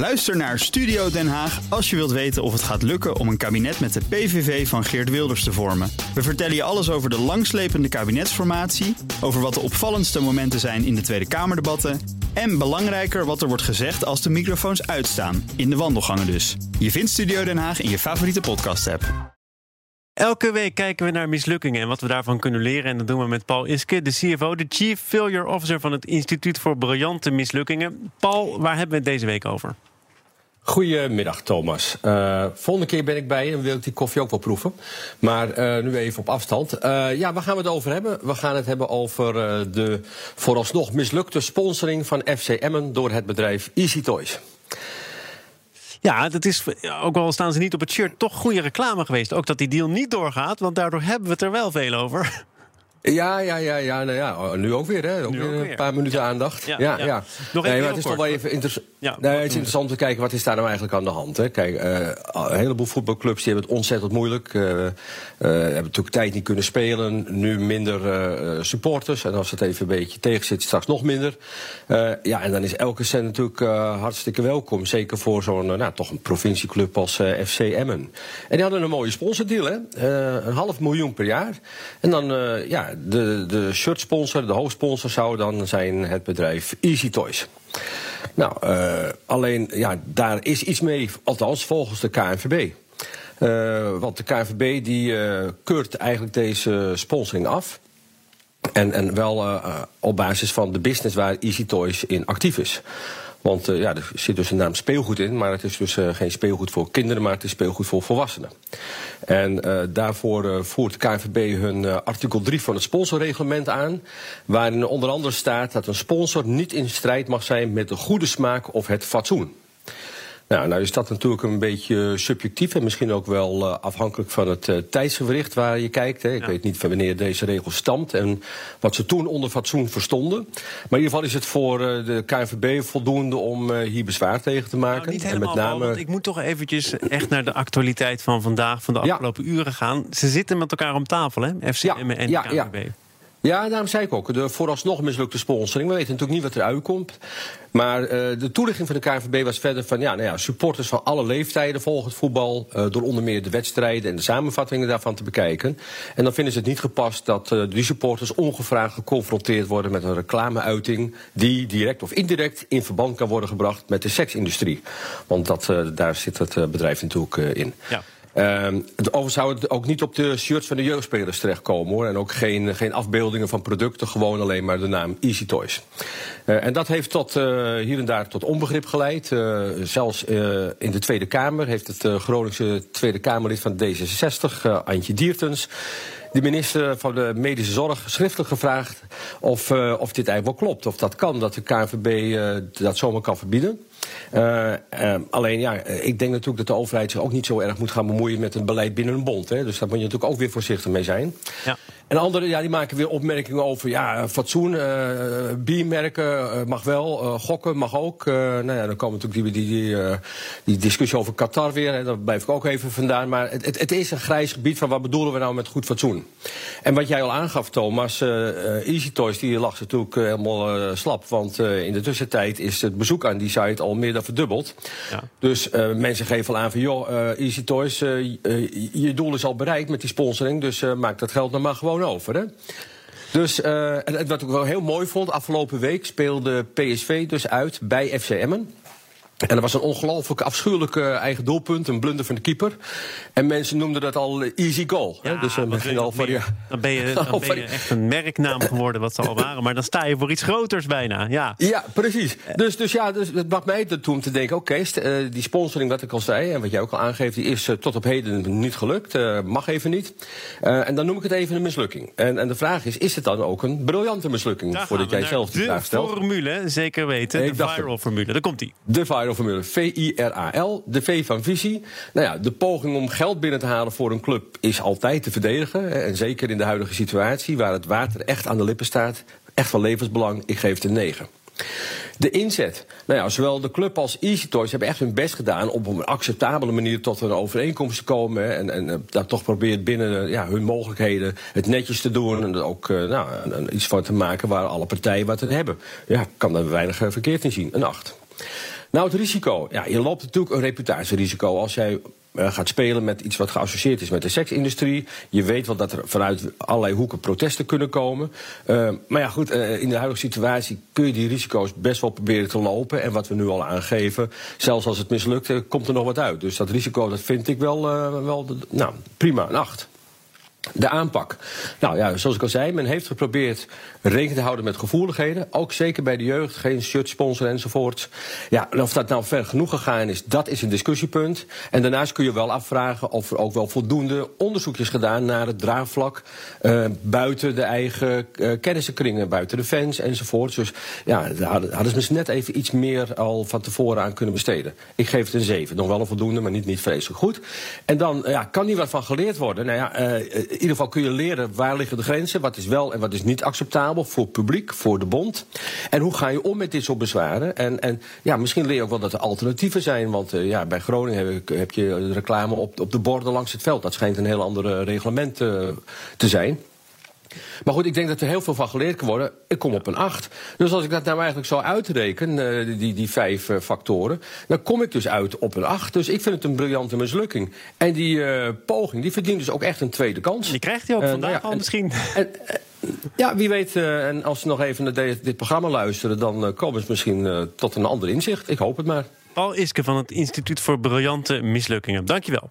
Luister naar Studio Den Haag als je wilt weten of het gaat lukken om een kabinet met de PVV van Geert Wilders te vormen. We vertellen je alles over de langslepende kabinetsformatie, over wat de opvallendste momenten zijn in de Tweede Kamerdebatten en belangrijker wat er wordt gezegd als de microfoons uitstaan, in de wandelgangen dus. Je vindt Studio Den Haag in je favoriete podcast-app. Elke week kijken we naar mislukkingen en wat we daarvan kunnen leren. En dat doen we met Paul Iske, de CFO, de Chief Failure Officer van het Instituut voor Briljante Mislukkingen. Paul, waar hebben we het deze week over? Goedemiddag, Thomas. Uh, volgende keer ben ik bij je en wil ik die koffie ook wel proeven. Maar uh, nu even op afstand. Uh, ja, waar gaan we het over hebben? We gaan het hebben over de vooralsnog mislukte sponsoring van FC Emmen door het bedrijf Easy Toys. Ja, dat is, ook al staan ze niet op het shirt, toch goede reclame geweest. Ook dat die deal niet doorgaat, want daardoor hebben we het er wel veel over. Ja, ja, ja, ja, nou ja, oh, nu ook weer, hè? Ook, weer een paar minuten aandacht. Ja, ja, ja. Nog nee, maar het is toch wel even interessant. Ja, nee, het is interessant te kijken wat is daar nou eigenlijk aan de hand. Hè? Kijk, uh, een heleboel voetbalclubs die hebben het ontzettend moeilijk. Uh, uh, hebben natuurlijk tijd niet kunnen spelen. Nu minder supporters. En als het even een beetje tegen zit, straks nog minder. ja, en dan is elke cent natuurlijk hartstikke welkom. Zeker voor zo'n, nou, toch een provincieclub als FC Emmen. En die hadden een mooie sponsordeal, hè? een half miljoen per jaar. En dan, ja de, de shirtsponsor, de hoofdsponsor zou dan zijn het bedrijf Easy Toys. Nou, uh, alleen ja, daar is iets mee, althans volgens de KNVB. Uh, want de KNVB die uh, keurt eigenlijk deze sponsoring af. En, en wel op basis van de business waar Easy Toys in actief is. Want uh, ja, er zit dus een naam speelgoed in, maar het is dus uh, geen speelgoed voor kinderen, maar het is speelgoed voor volwassenen. En uh, daarvoor voert de KNVB hun artikel 3 van het sponsorreglement aan, waarin onder andere staat dat een sponsor niet in strijd mag zijn met de goede smaak of het fatsoen. Nou, nou is dat natuurlijk een beetje subjectief en misschien ook wel uh, afhankelijk van het uh, tijdsgewricht waar je kijkt. Hè. Ik ja. weet niet van wanneer deze regel stamt en wat ze toen onder fatsoen verstonden. Maar in ieder geval is het voor uh, de KNVB voldoende om hier bezwaar tegen te maken. Nou, niet helemaal, en met name... want ik moet toch eventjes echt naar de actualiteit van vandaag, van de afgelopen ja. uren gaan. Ze zitten met elkaar om tafel, hè? FCM ja, en ja, KNVB. Ja. Daarom zei ik ook. De vooralsnog mislukte sponsoring. We weten natuurlijk niet wat eruit komt. Maar uh, de toelichting van de KNVB was verder van... Ja, nou ja, supporters van alle leeftijden volgen het voetbal... Uh, door onder meer de wedstrijden en de samenvattingen daarvan te bekijken. En dan vinden ze het niet gepast dat uh, die supporters ongevraagd geconfronteerd worden... met een reclameuiting die direct of indirect in verband kan worden gebracht... met de seksindustrie. Want dat, daar zit het bedrijf natuurlijk in. Ja. Um, overigens zou het ook niet op de shirts van de jeugdspelers terechtkomen hoor. En ook geen, geen afbeeldingen van producten, gewoon alleen maar de naam Easy Toys. Uh, en dat heeft tot, uh, hier en daar tot onbegrip geleid. Uh, zelfs in de Tweede Kamer heeft het Groningse Tweede Kamerlid van D66, Antje Diertens de minister van de Medische Zorg schriftelijk gevraagd of, of dit eigenlijk wel klopt. Of dat kan, dat de KNVB dat zomaar kan verbieden. Uh, alleen ja, ik denk natuurlijk dat de overheid zich ook niet zo erg moet gaan bemoeien met het beleid binnen een bond. Hè. Dus daar moet je natuurlijk ook weer voorzichtig mee zijn. Ja. En anderen ja, die maken weer opmerkingen over ja, fatsoen, uh, biermerken mag wel, gokken mag ook. nou ja, dan komen natuurlijk die, die, die, die discussie over Qatar weer. Hè, daar blijf ik ook even vandaan. Maar het, het, het, is een grijs gebied van wat bedoelen we nou met goed fatsoen. En wat jij al aangaf, Thomas, Easy Toys die lag natuurlijk helemaal slap. Want in de tussentijd is het bezoek aan die site al meer dan verdubbeld. Ja. Dus mensen geven al aan van joh, Easy Toys, je doel is al bereikt met die sponsoring. Dus maak dat geld nou maar gewoon over. Hè? Dus en wat ik wel heel mooi vond, afgelopen week speelde PSV dus uit bij FC Emmen. En dat was een ongelooflijk afschuwelijke eigen doelpunt, een blunder van de keeper. En mensen noemden dat al easy goal. Ja, dus uh, ging al van, ja. Dan ben je, dan ben je echt een merknaam geworden, wat ze al waren. Maar dan sta je voor iets groters bijna. Ja, ja precies. Dus, dus ja, dus, het bracht mij ertoe om te denken: oké, okay, die sponsoring, wat ik al zei, en wat jij ook al aangeeft, die is tot op heden niet gelukt. mag even niet. en dan noem ik het even een mislukking. En, en de vraag is: is het dan ook een briljante mislukking? Daar voordat jij zelf de vraag stelt. De formule, zeker weten. de viral formule. Daar komt die. De viral V-I-R-A-L. De V van visie. Nou ja, de poging om geld binnen te halen voor een club is altijd te verdedigen. En zeker in de huidige situatie, waar het water echt aan de lippen staat. Echt van levensbelang. Ik geef het een 9. De inzet. Nou ja, zowel de club als Easy Toys hebben echt hun best gedaan om op een acceptabele manier tot een overeenkomst te komen. En, en, daar toch probeert binnen ja, hun mogelijkheden het netjes te doen. En er ook nou, iets van te maken waar alle partijen wat aan hebben. Ja, kan daar weinig verkeerd in zien. Een 8. Nou, het risico. Ja, je loopt natuurlijk een reputatierisico als jij uh, gaat spelen met iets wat geassocieerd is met de seksindustrie. Je weet wel dat er vanuit allerlei hoeken protesten kunnen komen. Uh, maar ja, goed, uh, in de huidige situatie kun je die risico's best wel proberen te lopen. En wat we nu al aangeven, zelfs als het mislukt, komt er nog wat uit. Dus dat risico, dat vind ik wel, wel nou, prima, een acht. De aanpak. Nou ja, zoals ik al zei, men heeft geprobeerd rekening te houden met gevoeligheden. Ook zeker bij de jeugd, geen shirt sponsor enzovoort. Ja, en of dat nou ver genoeg gegaan is, dat is een discussiepunt. En daarnaast kun je wel afvragen of er ook wel voldoende onderzoek is gedaan naar het draagvlak uh, buiten de eigen uh, kennissenkringen, buiten de fans enzovoort. Dus ja, daar hadden ze misschien net even iets meer al van tevoren aan kunnen besteden. Ik geef het een 7. Nog wel een voldoende, maar niet, niet vreselijk goed. En dan ja, kan hier wat van geleerd worden. Nou ja, uh, in ieder geval kun je leren waar liggen de grenzen, wat is wel en wat is niet acceptabel voor het publiek, voor de bond. En hoe ga je om met dit soort bezwaren? En, en ja, misschien leer je ook wel dat er alternatieven zijn. Want uh, ja, bij Groningen heb, heb je reclame op, op de borden langs het veld. Dat schijnt een heel ander reglement uh, te zijn. Maar goed, ik denk dat er heel veel van geleerd kan worden. Ik kom op een 8. Dus als ik dat nou eigenlijk zou uitrekenen, uh, die, die vijf uh, factoren, dan kom ik dus uit op een 8. Dus ik vind het een briljante mislukking. En die uh, poging, die verdient dus ook echt een tweede kans. Die krijgt hij ook vandaag ja, al en, misschien. En, ja, wie weet, en als ze nog even naar dit, dit programma luisteren, dan komen ze misschien tot een ander inzicht. Ik hoop het maar. Paul Iske van het Instituut voor Briljante Mislukkingen. Dankjewel.